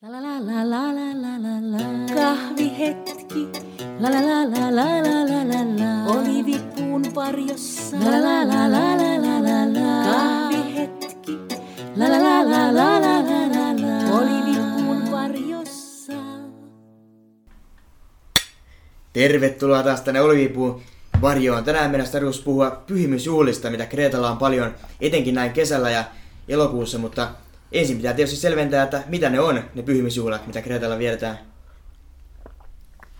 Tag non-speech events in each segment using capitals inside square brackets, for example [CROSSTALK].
La la la la la la la la la. Kahvihetki. La la la la la la la la la. Olivipuun varjossa. La la la la la la la la. Kahvihetki. La la la la la la la la la. Olivipuun varjossa. Tervetuloa taas tänne Olivipuun varjoon. Tänään meidän tarkoitus puhua pyhimysjuhlista, mitä Kreetalla on paljon, etenkin näin kesällä ja elokuussa, mutta ensin pitää tietysti selventää, että mitä ne on, ne pyhimysjuhlat, mitä Kreetalla vietetään.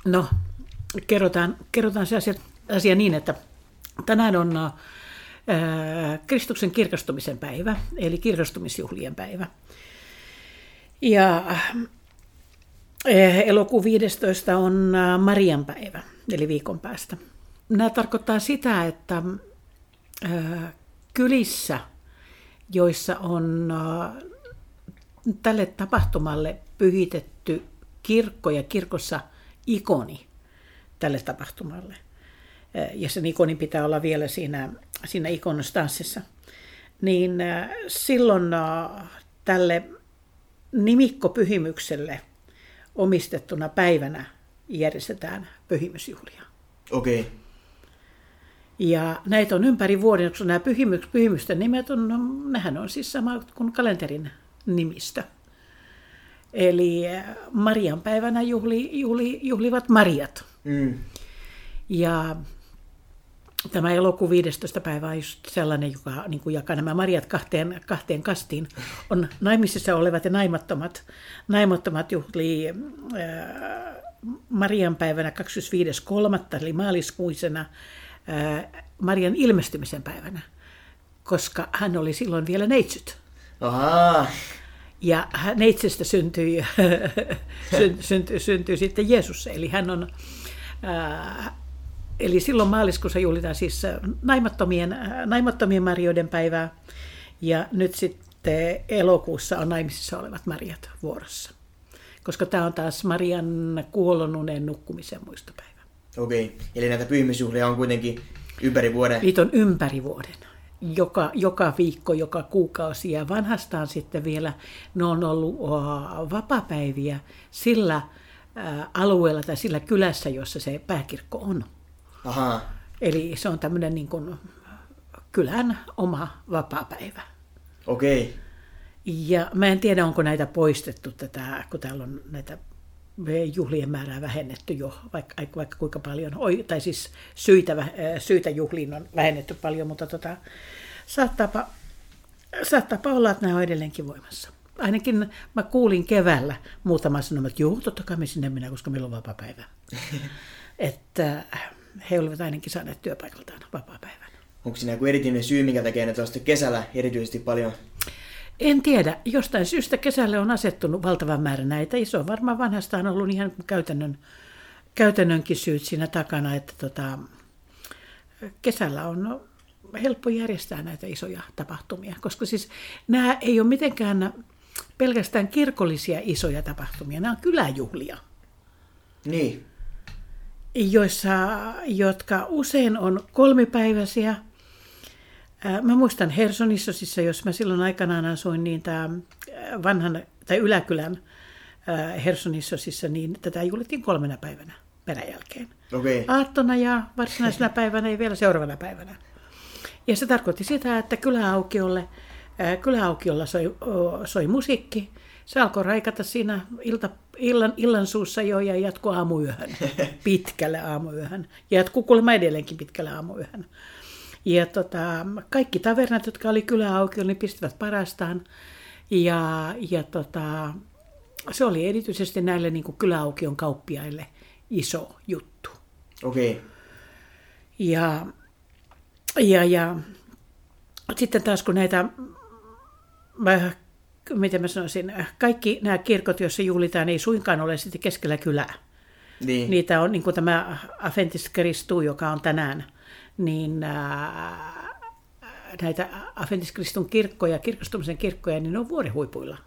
No, kerrotaan, kerrotaan se asia, asia niin, että tänään on ää, Kristuksen kirkastumisen päivä, eli kirkastumisjuhlien päivä. Ja ää, elokuun 15 on ää, Marian päivä, eli viikon päästä. Nämä tarkoittaa sitä, että kylissä, joissa on tälle tapahtumalle pyhitetty kirkko ja kirkossa ikoni tälle tapahtumalle. Ja sen ikonin pitää olla vielä siinä, siinä ikonostanssissa. Niin silloin tälle nimikkopyhimykselle omistettuna päivänä järjestetään pyhimysjuhlia. Okei. Okay. Ja näitä on ympäri vuoden, koska nämä pyhimysten nimet on, no, nehän on siis sama kuin kalenterin nimistä. Eli Marian päivänä juhli, juhli, juhlivat Mariat. Mm. Ja tämä elokuun 15. päivä on just sellainen, joka niin kuin jakaa nämä Mariat kahteen, kahteen kastiin. On naimisissa olevat ja naimattomat. Naimattomat juhli äh, Marian päivänä 25.3. eli maaliskuisena äh, Marian ilmestymisen päivänä, koska hän oli silloin vielä neitsyt. Ahaa. Ja neitsestä syntyi, [LAUGHS] syntyi, syntyi sitten Jeesus. Eli hän on, ää, eli silloin maaliskuussa juhlitaan siis naimattomien, naimattomien marjoiden päivää. Ja nyt sitten elokuussa on naimisissa olevat marjat vuorossa. Koska tämä on taas Marian kuolonunen nukkumisen muistopäivä. Okei, eli näitä pyhimysjuhlia on kuitenkin ympäri vuoden. Niitä on ympäri vuoden joka, joka viikko, joka kuukausi. Ja vanhastaan sitten vielä ne on ollut vapapäiviä sillä alueella tai sillä kylässä, jossa se pääkirkko on. Aha. Eli se on tämmöinen niin kuin kylän oma vapaapäivä. Okei. Okay. Ja mä en tiedä, onko näitä poistettu tätä, kun täällä on näitä juhlien määrää vähennetty jo, vaikka, vaikka kuinka paljon, tai siis syitä, syitä juhliin on vähennetty paljon, mutta tota, saattaapa, saattaapa olla, että nämä on edelleenkin voimassa. Ainakin mä kuulin keväällä muutama sanoa, että joo, totta kai me sinne mennään, koska meillä on vapaa-päivä. [LAUGHS] että he olivat ainakin saaneet työpaikaltaan vapaa-päivän. Onko siinä joku erityinen syy, mikä tekee ne tuosta kesällä erityisesti paljon en tiedä. Jostain syystä kesälle on asettunut valtavan määrä näitä. Iso varmaan vanhastaan ollut ihan käytännön, käytännönkin syyt siinä takana, että tota, kesällä on helppo järjestää näitä isoja tapahtumia, koska siis nämä ei ole mitenkään pelkästään kirkollisia isoja tapahtumia, nämä on kyläjuhlia. Niin. Joissa, jotka usein on kolmipäiväisiä – Mä muistan Hersonissosissa, jos mä silloin aikanaan asuin, niin tämä vanhan tai yläkylän Hersonissosissa, niin tätä juhlittiin kolmena päivänä peräjälkeen. Okay. Aattona ja varsinaisena päivänä ja vielä seuraavana päivänä. Ja se tarkoitti sitä, että kyläaukiolle, kyläaukiolla soi, soi musiikki. Se alkoi raikata siinä ilta, illan, illan suussa jo ja jatkoi aamuyöhön, [LAUGHS] pitkälle aamuyöhön. Ja jatkuu kuulemma edelleenkin pitkälle aamuyöhön. Ja tota, kaikki tavernat, jotka oli kyläaukiolla, niin pistivät parastaan. Ja, ja tota, se oli erityisesti näille niin kyläaukion kauppiaille iso juttu. Okei. Okay. Ja, ja, ja sitten taas kun näitä, miten mä sanoisin, kaikki nämä kirkot, joissa juhlitaan, ei suinkaan ole sitten keskellä kylää. Niin. Niitä on niin kuin tämä Aventis Christu, joka on tänään – niin ää, näitä Adventiskristun kirkkoja, kirkastumisen kirkkoja, niin ne on vuorihuipuilla.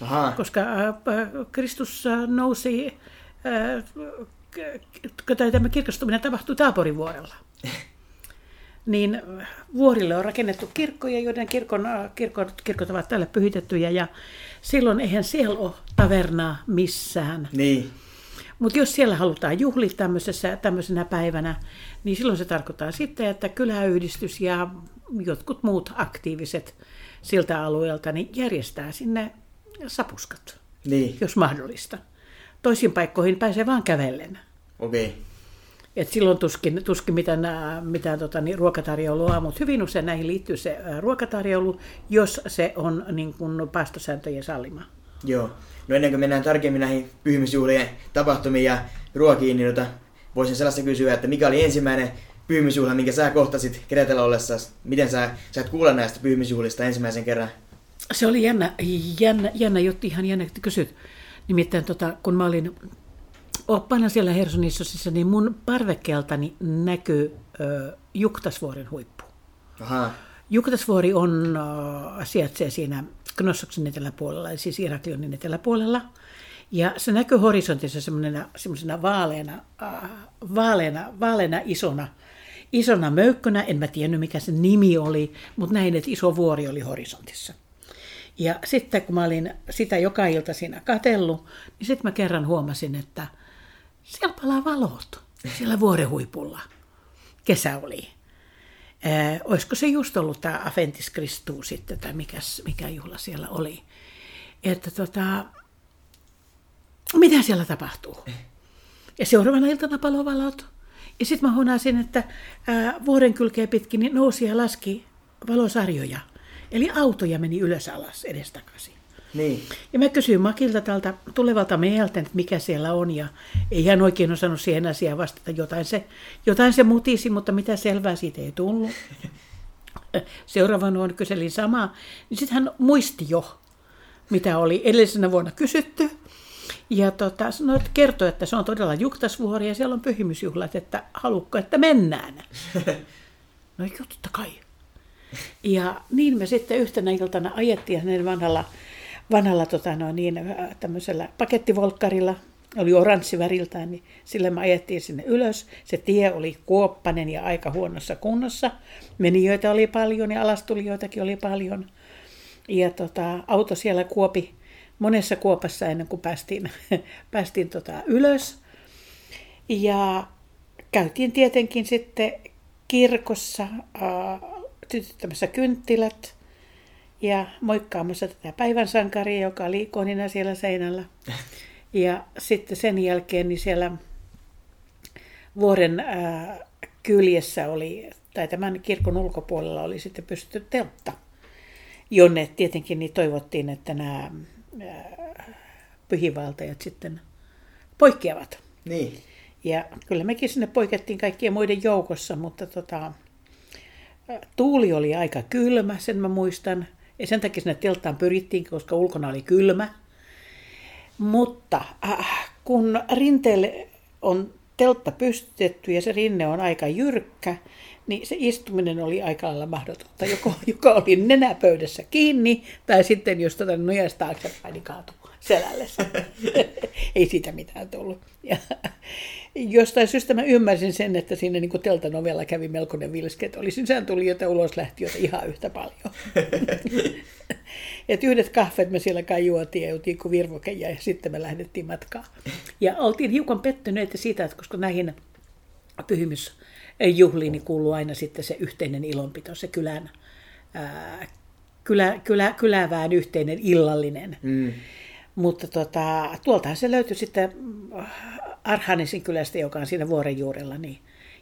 Aha. Koska ää, Kristus nousi, ää, tämä kirkastuminen tapahtui Taaporivuorella. [LAUGHS] niin vuorille on rakennettu kirkkoja, joiden kirkon, äh, kirkot, ovat tälle pyhitettyjä ja silloin eihän siellä ole tavernaa missään. Niin. Mutta jos siellä halutaan juhlia tämmöisessä, tämmöisenä päivänä, niin silloin se tarkoittaa sitten, että kyläyhdistys ja jotkut muut aktiiviset siltä alueelta niin järjestää sinne sapuskat, Niin. jos mahdollista. Toisiin paikkoihin pääsee vaan kävellen. Okei. Okay. Et silloin tuskin, tuskin mitään, ää, mitään tota, niin, ruokatarjoulua, mutta hyvin usein näihin liittyy se ruokatarjoulu, jos se on niin kuin päästösääntöjen sallima. Joo. No ennen kuin mennään tarkemmin näihin pyhimysjuhlien tapahtumiin ja ruokiin, niin tota, voisin sellaista kysyä, että mikä oli ensimmäinen pyhimysjuhla, minkä sä kohtasit Kretellä ollessa? Miten sä sait kuulla näistä pyhimysjuhlista ensimmäisen kerran? Se oli jännä, jännä, jännä juttu, ihan jännä, että kysyt. Nimittäin tota, kun mä olin oppana siellä Hersonissosissa, niin mun parvekkeeltani näkyy ö, Juktasvuoren huippu. Aha. Juktasvuori on, ö, sijaitsee siinä Knossoksen eteläpuolella, eli siis Iraklionin eteläpuolella. Ja se näkyy horisontissa semmoisena, semmoisena vaaleana, äh, vaaleana, vaaleana isona, isona möykkönä. En mä tiennyt, mikä se nimi oli, mutta näin, että iso vuori oli horisontissa. Ja sitten kun mä olin sitä joka ilta siinä katellut, niin sitten mä kerran huomasin, että siellä palaa valot siellä vuoren huipulla. Kesä oli. Ää, olisiko se just ollut tämä Aventis Christus sitten, tai mikäs, mikä juhla siellä oli. Että tota, mitä siellä tapahtuu? Ja seuraavana iltana palovalot. Ja sitten mä huonasin, että ää, vuoren kylkeä pitkin niin nousi ja laski valosarjoja. Eli autoja meni ylös alas edestakaisin. Niin. Ja mä kysyin Makilta tältä tulevalta mieheltä, että mikä siellä on, ja ei hän oikein osannut siihen asiaan vastata. Jotain se, jotain se mutisi, mutta mitä selvää siitä ei tullut. [LAUGHS] Seuraavan vuonna kyselin samaa, niin sitten hän muisti jo, mitä oli edellisenä vuonna kysytty. Ja tota, sanoi, että kertoi, että se on todella Juktasvuori ja siellä on pyhimysjuhlat, että halukko, että mennään. [LAUGHS] No joo, totta kai. Ja niin me sitten yhtenä iltana ajettiin hänen vanhalla, vanhalla tota no niin, pakettivolkkarilla, oli oranssi väriltään, niin sillä me ajettiin sinne ylös. Se tie oli kuoppanen ja aika huonossa kunnossa. Menijöitä oli paljon ja alastulijoitakin oli paljon. Ja tota, auto siellä kuopi monessa kuopassa ennen kuin päästiin, [LAUGHS] päästiin tota ylös. Ja käytiin tietenkin sitten kirkossa äh, tytyttämässä kynttilät ja moikkaamassa tätä päivän sankaria, joka oli ikonina siellä seinällä. [LAUGHS] Ja sitten sen jälkeen niin siellä vuoren äh, kyljessä oli, tai tämän kirkon ulkopuolella oli sitten pystytty teltta, jonne tietenkin niin toivottiin, että nämä äh, pyhivaltajat sitten poikkeavat. Niin. Ja kyllä mekin sinne poikettiin kaikkien muiden joukossa, mutta tota, tuuli oli aika kylmä, sen mä muistan. Ja sen takia sinne telttaan pyrittiin, koska ulkona oli kylmä. Mutta äh, kun rinteelle on teltta pystytetty ja se rinne on aika jyrkkä, niin se istuminen oli aika lailla mahdotonta, joko, joka oli nenäpöydässä kiinni, tai sitten jos tätä nojasta taaksepäin, niin kaatui selälle. [LAUGHS] Ei siitä mitään tullut. Ja jostain syystä mä ymmärsin sen, että siinä niin teltan ovella kävi melkoinen vilske, että oli sisääntulijoita ulos lähtiöitä ihan yhtä paljon. [LAUGHS] Et yhdet kahvet me siellä kai juotiin ja juotiin kuin virvokeja ja sitten me lähdettiin matkaan. Ja oltiin hiukan pettyneitä siitä, että koska näihin pyhimysjuhliin niin kuuluu aina sitten se yhteinen ilonpito, se kylän, ää, kylä, kylä, kylävään yhteinen illallinen. Mm. Mutta tota, tuoltahan se löytyi sitten Arhanesin kylästä, joka on siinä vuoren juurella, niin,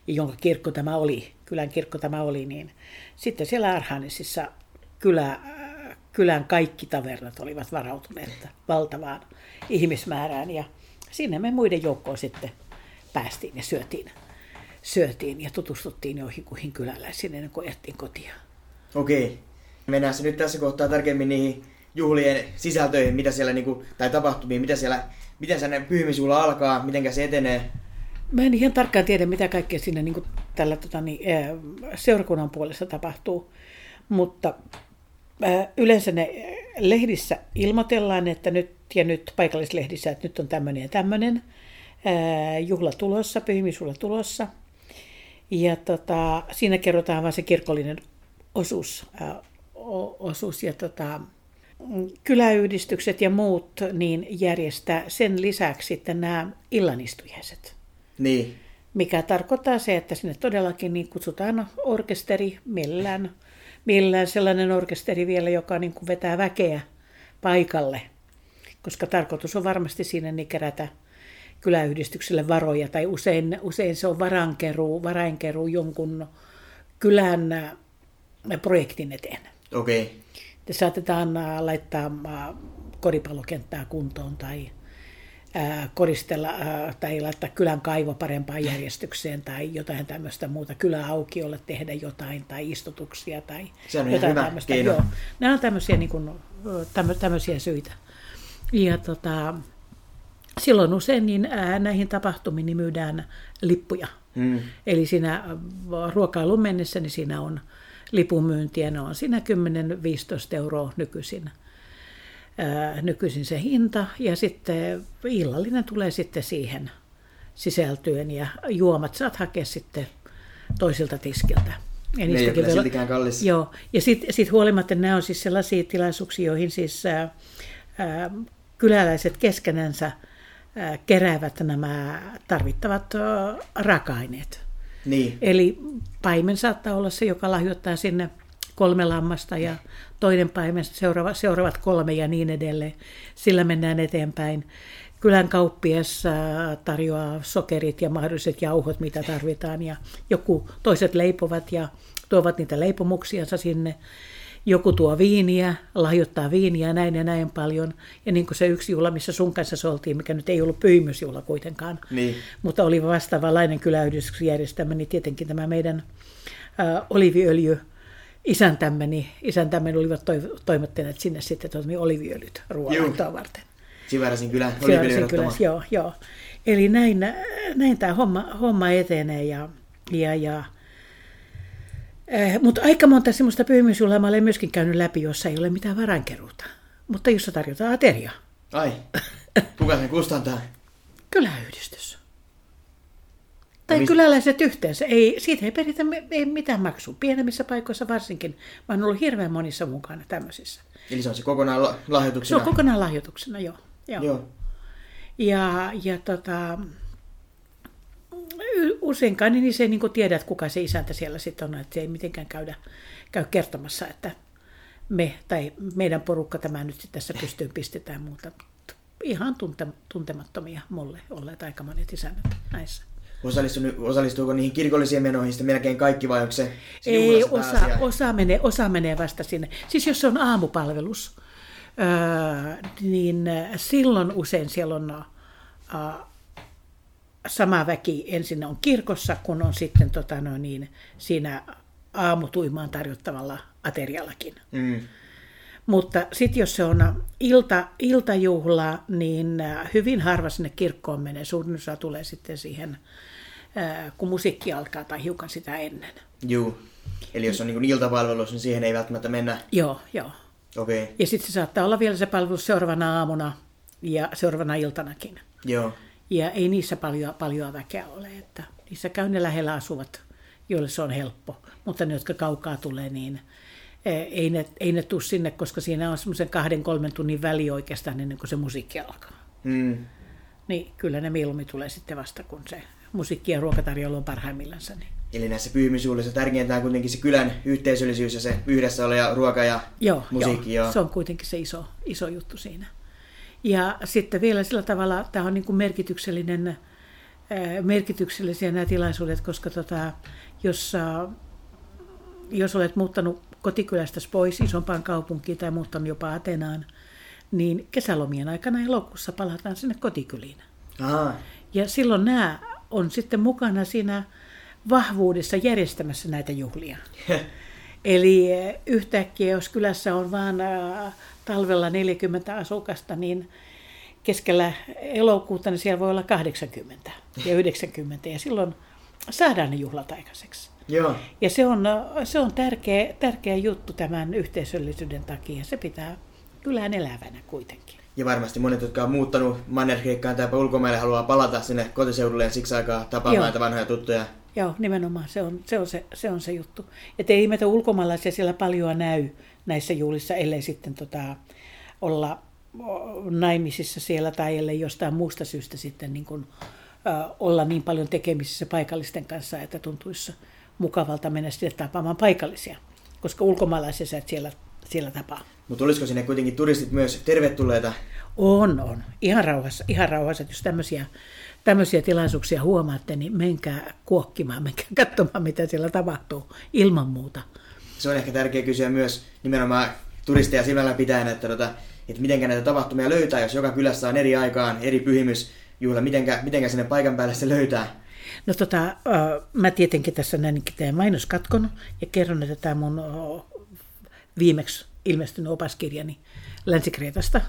ja jonka kirkko tämä oli, kylän kirkko tämä oli, niin sitten siellä Arhanesissa kylä, kylän kaikki tavernat olivat varautuneet valtavaan ihmismäärään, ja sinne me muiden joukkoon sitten päästiin ja syötiin, syötiin ja tutustuttiin joihin kyläläisiin ennen kuin kotia. Okei. Mennään nyt tässä kohtaa tarkemmin niihin juhlien sisältöihin, mitä siellä niinku, tai tapahtumiin, mitä siellä, miten se pyhimysjuhla alkaa, miten se etenee. Mä en ihan tarkkaan tiedä, mitä kaikkea siinä niin kuin tällä tota, niin, seurakunnan puolessa tapahtuu, mutta yleensä ne lehdissä ilmoitellaan, että nyt, ja nyt paikallislehdissä, että nyt on tämmöinen ja tämmöinen juhla tulossa, pyhimysjuhla tulossa. Ja tota, siinä kerrotaan vain se kirkollinen osuus, ää, osuus ja tota, kyläyhdistykset ja muut niin järjestää sen lisäksi sitten nämä illanistujaiset. Niin. Mikä tarkoittaa se, että sinne todellakin niin kutsutaan orkesteri, millään, millään sellainen orkesteri vielä, joka niin kuin vetää väkeä paikalle. Koska tarkoitus on varmasti siinä niin kerätä kyläyhdistykselle varoja, tai usein, usein se on varankeruu, varainkeruu jonkun kylän projektin eteen. Okei. Okay. Saatetaan äh, laittaa koripallokenttää kuntoon tai koristella tai laittaa kylän kaivo parempaan järjestykseen tai jotain tämmöistä muuta, kyläaukiolle tehdä jotain tai istutuksia tai Se on jotain hyvä tämmöistä. keino. Joo, nämä on tämmöisiä, niin kuin, tämmöisiä syitä. Ja tota, silloin usein niin, näihin tapahtumiin niin myydään lippuja. Mm. Eli siinä ruokailun mennessä niin siinä on lipunmyyntiä, ne on siinä 10-15 euroa nykyisin ää, nykyisin se hinta ja sitten illallinen tulee sitten siihen sisältyen ja juomat saat hakea sitten toisilta tiskiltä. Ja Ne ei ole siltikään kallis. Joo, ja sitten sit huolimatta nämä on siis sellaisia tilaisuuksia, joihin siis ää, ää, kyläläiset keskenänsä ää, keräävät nämä tarvittavat ää, raaka-aineet. Niin. Eli paimen saattaa olla se, joka lahjoittaa sinne kolme lammasta ja toinen paimen seuraava, seuraavat kolme ja niin edelleen. Sillä mennään eteenpäin. Kylän kauppias tarjoaa sokerit ja mahdolliset jauhot, mitä tarvitaan. Ja joku, toiset leipovat ja tuovat niitä leipomuksiansa sinne. Joku tuo viiniä, lahjoittaa viiniä näin ja näin paljon. Ja niin kuin se yksi juhla, missä sun kanssa oltiin, mikä nyt ei ollut pyhimysjuhla kuitenkaan, Niin. mutta oli vastaavanlainen kyläyhdistyksen järjestämä, niin tietenkin tämä meidän ä, oliviöljy isäntämme, niin isäntämme olivat toiv- toimittaneet sinne sitten tuota, oliviöljyt ruoanlaittoa varten. Sivarasin kylä sen kyllä, joo, joo. Eli näin, näin tämä homma, homma etenee ja, ja, ja eh, mutta aika monta semmoista pyhimysjuhlaa mä olen myöskin käynyt läpi, jossa ei ole mitään varankeruuta, mutta jossa tarjotaan ateria. Ai. Kuka sen kustantaa? [LAUGHS] Kyläyhdistys. Tai mis- kyläläiset yhteensä. Ei, siitä ei peritä ei mitään maksua. Pienemmissä paikoissa varsinkin. Mä oon ollut hirveän monissa mukana tämmöisissä. Eli se on se kokonaan la- Se lahjoituksena. on kokonaan lahjoituksena, joo. joo. Joo. Ja, ja tota, useinkaan niin se ei niin tiedä, että kuka se isäntä siellä sitten on, että se ei mitenkään käydä, käy kertomassa, että me tai meidän porukka tämä nyt tässä pystyyn pistetään muuta. Ihan tunte, tuntemattomia mulle olleet aika monet isännät näissä. Osallistu- Osallistuuko niihin kirkollisiin menoihin sitten melkein kaikki vai onko se, se Ei, osa, osa, menee, osa menee vasta sinne. Siis jos se on aamupalvelus, öö, niin silloin usein siellä on öö, sama väki ensin on kirkossa, kun on sitten tota, no niin, siinä aamutuimaan tarjottavalla ateriallakin. Mm. Mutta sitten jos se on ilta, iltajuhla, niin äh, hyvin harva sinne kirkkoon menee. Suurin osa tulee sitten siihen, äh, kun musiikki alkaa tai hiukan sitä ennen. Juu. Eli jos on niin iltapalvelus, niin siihen ei välttämättä mennä. Joo, joo. Okei. Okay. Ja sitten se saattaa olla vielä se palvelus seuraavana aamuna ja seuraavana iltanakin. Joo. Ja ei niissä paljon, paljon väkeä ole, että niissä käy ne lähellä asuvat, joille se on helppo. Mutta ne, jotka kaukaa tulee, niin eh, ei ne, ei ne tule sinne, koska siinä on semmoisen kahden, kolmen tunnin väli oikeastaan ennen kuin se musiikki alkaa. Mm. Niin kyllä ne mieluummin tulee sitten vasta, kun se musiikki ja ruokatarjoilu on parhaimmillansa. Niin. Eli näissä pyhimysjuhlissa tärkeintä on kuitenkin se kylän yhteisöllisyys ja se yhdessä ole ja ruoka ja Joo, musiikki. joo, Joo. se on kuitenkin se iso, iso juttu siinä. Ja sitten vielä sillä tavalla, tämä on niin kuin merkityksellinen, merkityksellisiä nämä tilaisuudet, koska tota, jos, jos olet muuttanut kotikylästä pois isompaan kaupunkiin tai muuttanut jopa Atenaan, niin kesälomien aikana elokuussa palataan sinne kotikyliin. Aha. Ja silloin nämä on sitten mukana siinä vahvuudessa järjestämässä näitä juhlia. Eli yhtäkkiä, jos kylässä on vain talvella 40 asukasta, niin keskellä elokuuta niin siellä voi olla 80 ja 90 ja silloin saadaan ne juhlat aikaiseksi. Joo. Ja se on, se on tärkeä, tärkeä juttu tämän yhteisöllisyyden takia. Se pitää kylään elävänä kuitenkin. Ja varmasti monet, jotka on muuttanut Mannerkeikkaan tai ulkomaille, haluaa palata sinne kotiseudulleen siksi aikaa tapaamaan näitä vanhoja tuttuja. Joo, nimenomaan se on se, on se, se, on se juttu. Että ei meitä ulkomaalaisia siellä paljon näy näissä juhlissa, ellei sitten tota, olla naimisissa siellä tai ellei jostain muusta syystä sitten niin kuin, äh, olla niin paljon tekemisissä paikallisten kanssa, että tuntuisi mukavalta mennä sitten tapaamaan paikallisia, koska ulkomaalaisia sä et siellä, siellä tapaa. Mutta olisiko sinne kuitenkin turistit myös tervetulleita? On, on. Ihan rauhassa, ihan rauhassa. Että jos tämmöisiä, tämmöisiä tilaisuuksia huomaatte, niin menkää kuokkimaan, menkää [LAUGHS] katsomaan, mitä siellä tapahtuu ilman muuta. Se on ehkä tärkeä kysyä myös nimenomaan turisteja silmällä pitäen, että, tota, että miten näitä tapahtumia löytää, jos joka kylässä on eri aikaan, eri pyhimysjuhla, mitenkä, mitenkä sinne paikan päälle se löytää? No tota, mä tietenkin tässä näin teen mainoskatkon ja kerron, että tämä mun viimeksi ilmestynyt opaskirjani Länsi-Kreetasta,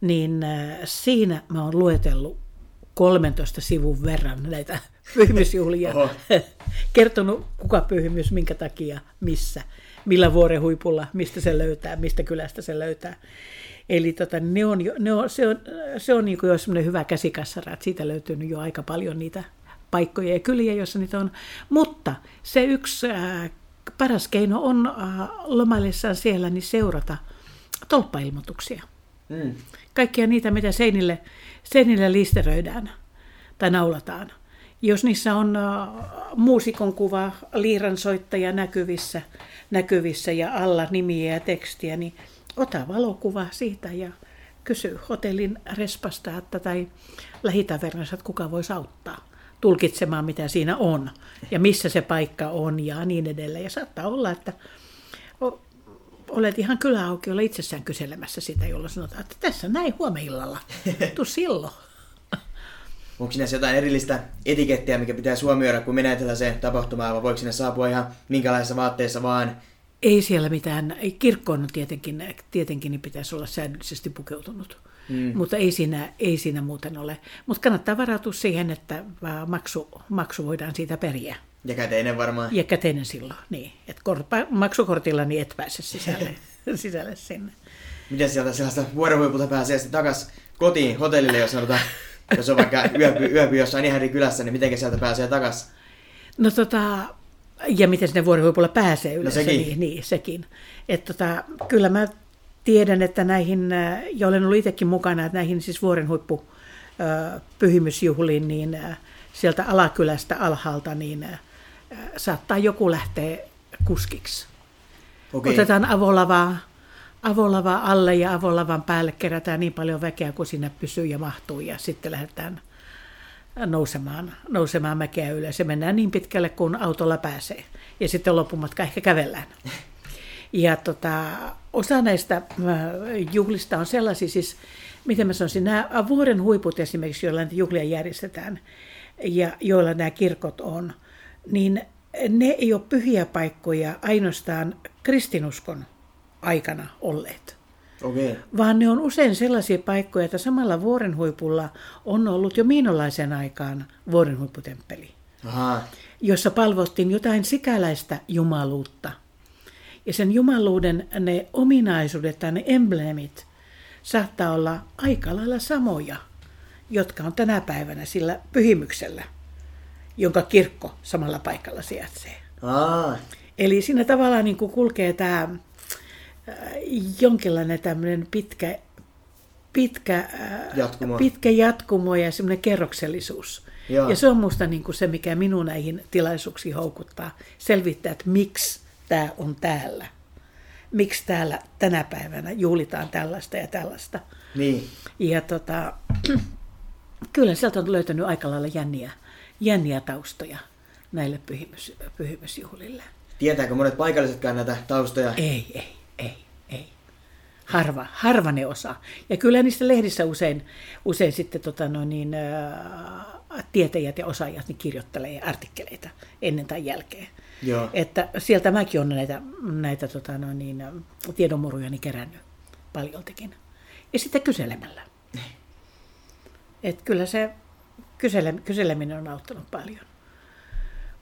niin siinä mä oon luetellut 13 sivun verran näitä [LAUGHS] pyhimysjuhlia. [LAUGHS] Kertonut kuka pyhimys, minkä takia, missä, millä vuoren huipulla, mistä se löytää, mistä kylästä se löytää. Eli tota, ne on, ne on, se on, se on niin kuin jo semmoinen hyvä käsikassara, että siitä löytyy jo aika paljon niitä paikkoja ja kyliä, joissa niitä on. Mutta se yksi äh, paras keino on äh, lomaillessaan siellä niin seurata tolppailmoituksia. Mm. Kaikkia niitä, mitä seinille, seinille listeröidään tai naulataan. Jos niissä on äh, muusikon kuva, liiransoittaja näkyvissä, näkyvissä ja alla nimiä ja tekstiä, niin ota valokuva siitä ja kysy hotellin respasta että, tai lähitavernassa, että kuka voisi auttaa tulkitsemaan, mitä siinä on ja missä se paikka on ja niin edelleen. Ja saattaa olla, että olet ihan kyläaukiolla itsessään kyselemässä sitä, jolloin sanotaan, että tässä näin huomeillalla, [LAUGHS] tuu silloin. Onko siinä jotain erillistä etikettiä, mikä pitää huomioida, kun menee tällaiseen tapahtumaan, vai voiko sinne saapua ihan minkälaisessa vaatteessa vaan? Ei siellä mitään, ei kirkkoon tietenkin, tietenkin niin pitäisi olla säännöllisesti pukeutunut. Mm. Mutta ei siinä, ei siinä muuten ole. Mutta kannattaa varautua siihen, että maksu, maksu voidaan siitä periä. Ja käteinen varmaan. Ja käteinen silloin, niin. Et korpa, maksukortilla niin et pääse sisälle, [LAUGHS] sisälle sinne. Miten sieltä sellaista vuorohuipulta pääsee sitten takaisin kotiin, hotellille, jos, sanotaan, [LAUGHS] jos on vaikka yöpy, yöpy jossain ihan eri kylässä, niin miten sieltä pääsee takaisin? No tota, ja miten sinne vuorohuipulla pääsee no yleensä. No sekin. Niin, niin sekin. Että tota, kyllä mä tiedän, että näihin, äh, ja olen ollut itsekin mukana, että näihin siis vuoren huippu äh, pyhimysjuhliin, niin äh, sieltä alakylästä alhaalta, niin saattaa joku lähteä kuskiksi. Okay. Otetaan avolavaa, avolavaa alle ja avolavan päälle kerätään niin paljon väkeä kuin sinne pysyy ja mahtuu ja sitten lähdetään nousemaan, nousemaan mäkeä ylös ja mennään niin pitkälle kuin autolla pääsee. Ja sitten loppumatka ehkä kävellään. [LAUGHS] Ja tota, osa näistä äh, juhlista on sellaisia, siis miten mä sanoisin, nämä vuoren huiput esimerkiksi, joilla näitä juhlia järjestetään ja joilla nämä kirkot on, niin ne ei ole pyhiä paikkoja ainoastaan kristinuskon aikana olleet. Okay. Vaan ne on usein sellaisia paikkoja, että samalla vuoren huipulla on ollut jo miinolaisen aikaan vuoren huipputemppeli, Aha. jossa palvottiin jotain sikäläistä jumaluutta – ja sen jumaluuden ne ominaisuudet tai ne embleemit saattaa olla aika lailla samoja, jotka on tänä päivänä sillä pyhimyksellä, jonka kirkko samalla paikalla sijaitsee. Aa. Eli siinä tavallaan niin kuin kulkee tämä äh, jonkinlainen tämmöinen pitkä, pitkä, äh, jatkumo. pitkä jatkumo ja semmoinen kerroksellisuus. Joo. Ja se on musta niin kuin se, mikä minun näihin tilaisuuksiin houkuttaa. Selvittää, että miksi tämä on täällä. Miksi täällä tänä päivänä juhlitaan tällaista ja tällaista. Niin. Ja tota, [CLEARS THROAT] kyllä sieltä on löytänyt aika lailla jänniä, jänniä taustoja näille pyhimys, pyhimysjuhlille. Tietääkö monet paikallisetkaan näitä taustoja? Ei, ei, ei, ei. Harva, harva ne osaa. Ja kyllä niissä lehdissä usein, usein sitten tota no niin, ää, tietäjät ja osaajat niin kirjoittelee artikkeleita ennen tai jälkeen. Joo. Että sieltä mäkin olen näitä, näitä tota, no niin, tiedonmurujani kerännyt paljoltikin. Ja sitten kyselemällä. Et kyllä se kysele, kyseleminen on auttanut paljon.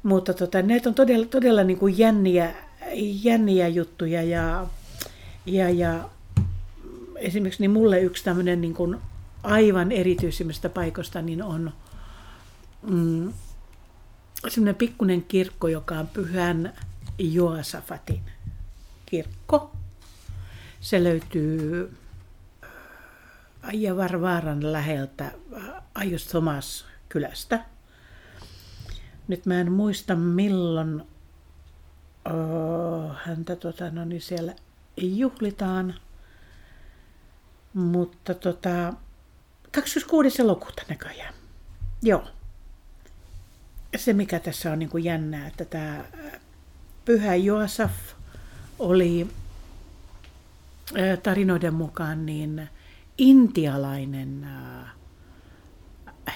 Mutta tota, näitä on todella, todella niin kuin jänniä, jänniä juttuja ja, ja, ja esimerkiksi niin mulle yksi tämmöinen niin kuin aivan erityisimmistä paikoista niin on mm, semmoinen pikkunen kirkko, joka on pyhän Joasafatin kirkko. Se löytyy Ajavarvaaran läheltä Ajos Thomas kylästä. Nyt mä en muista milloin oh, häntä tota, no niin siellä juhlitaan. Mutta tota, 26. elokuuta näköjään. Joo. Se mikä tässä on niin kuin jännää, että tämä pyhä Joasaf oli tarinoiden mukaan niin intialainen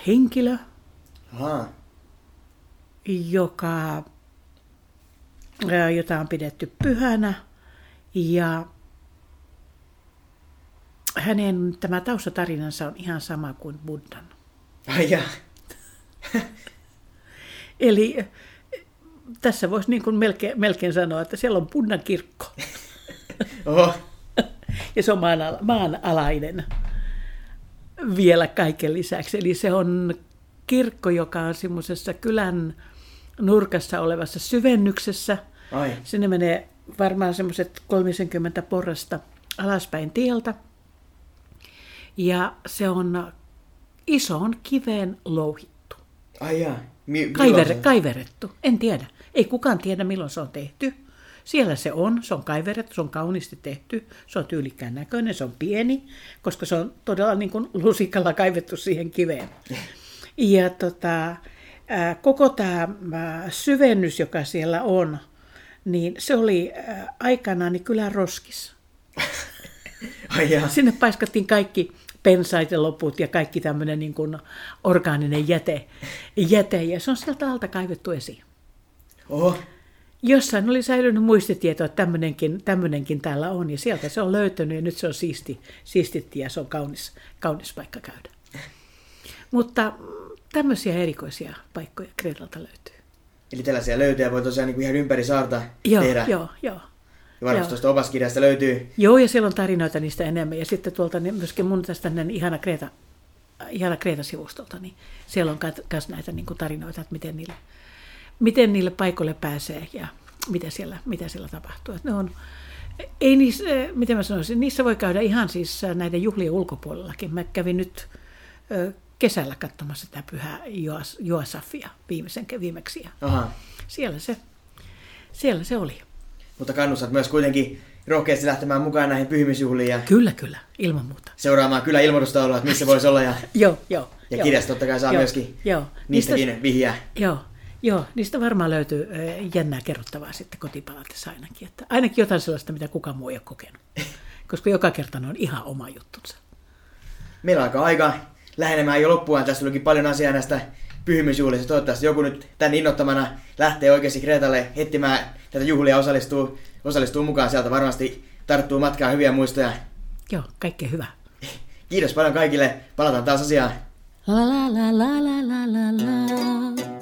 henkilö, Aha. joka, jota on pidetty pyhänä ja hänen tämä taustatarinansa on ihan sama kuin Buddhan. Ai. [LAUGHS] Eli tässä voisi niin kuin melkein, melkein sanoa, että siellä on Buddhan kirkko [LAUGHS] Oho. Ja se on maanala, maanalainen vielä kaiken lisäksi. Eli se on kirkko, joka on semmoisessa kylän nurkassa olevassa syvennyksessä. Ai. Sinne menee varmaan semmoiset 30 porrasta alaspäin tieltä. Ja se on isoon kiveen louhittu. Ai jaa. Mi- Kaiver, kaiverettu. En tiedä. Ei kukaan tiedä, milloin se on tehty. Siellä se on, se on kaiverettu, se on kauniisti tehty, se on tyylikkään näköinen, se on pieni, koska se on todella niin kuin lusikalla kaivettu siihen kiveen. Ja tota, koko tämä syvennys, joka siellä on, niin se oli aikanaan niin kyllä roskis. [LAUGHS] Sinne paiskattiin kaikki pensait ja loput ja kaikki tämmöinen niin kuin orgaaninen jäte, jäte, ja se on sieltä alta kaivettu esiin. Oho. Jossain oli säilynyt muistitieto, että tämmöinenkin, tämmöinenkin täällä on, ja sieltä se on löytynyt, ja nyt se on siisti, siistitti, ja se on kaunis, kaunis paikka käydä. Mutta mm, tämmöisiä erikoisia paikkoja Kreetalta löytyy. Eli tällaisia löytöjä voi tosiaan niin kuin ihan ympäri saarta Joo, tehdä. joo, joo. Ja varmasti tuosta opaskirjasta löytyy. Joo, ja siellä on tarinoita niistä enemmän. Ja sitten tuolta niin myöskin mun tästä näin ihana Kreeta, ihana Kreeta-sivustolta, niin siellä on myös näitä niin kuin tarinoita, että miten niille, miten niille paikoille pääsee ja mitä siellä, mitä siellä tapahtuu. Että ne on, ei niissä, eh, miten mä sanoisin, niissä voi käydä ihan siis näiden juhlien ulkopuolellakin. Mä kävin nyt ö, kesällä katsomassa tätä pyhää Joas, Joasafia viimeisen, viimeksi. Aha. siellä se, siellä se oli. Mutta kannustat myös kuitenkin rohkeasti lähtemään mukaan näihin pyhimysjuhliin ja Kyllä, kyllä, ilman muuta. seuraamaan kyllä ilmoitustaulua, että missä voisi olla. Ja, Joo, joo. ja joo. kirjasta totta kai saa Joo, myöskin joo. niistäkin Niistä, vihjää. joo, joo, niistä varmaan löytyy jännää kerrottavaa sitten kotipalatessa ainakin. Että ainakin jotain sellaista, mitä kukaan muu ei ole kokenut. [LAUGHS] Koska joka kerta ne on ihan oma juttunsa. Meillä alkaa aika lähenemään jo loppuaan. Tässä tulikin paljon asiaa näistä pyhimysjuhlista. Toivottavasti joku nyt tän innottamana lähtee oikeasti Kreetalle etsimään tätä juhlia osallistuu, osallistuu mukaan. Sieltä varmasti tarttuu matkaan hyviä muistoja. Joo, kaikkea hyvää. [LAUGHS] Kiitos paljon kaikille. Palataan taas asiaan. La la la la la la la la.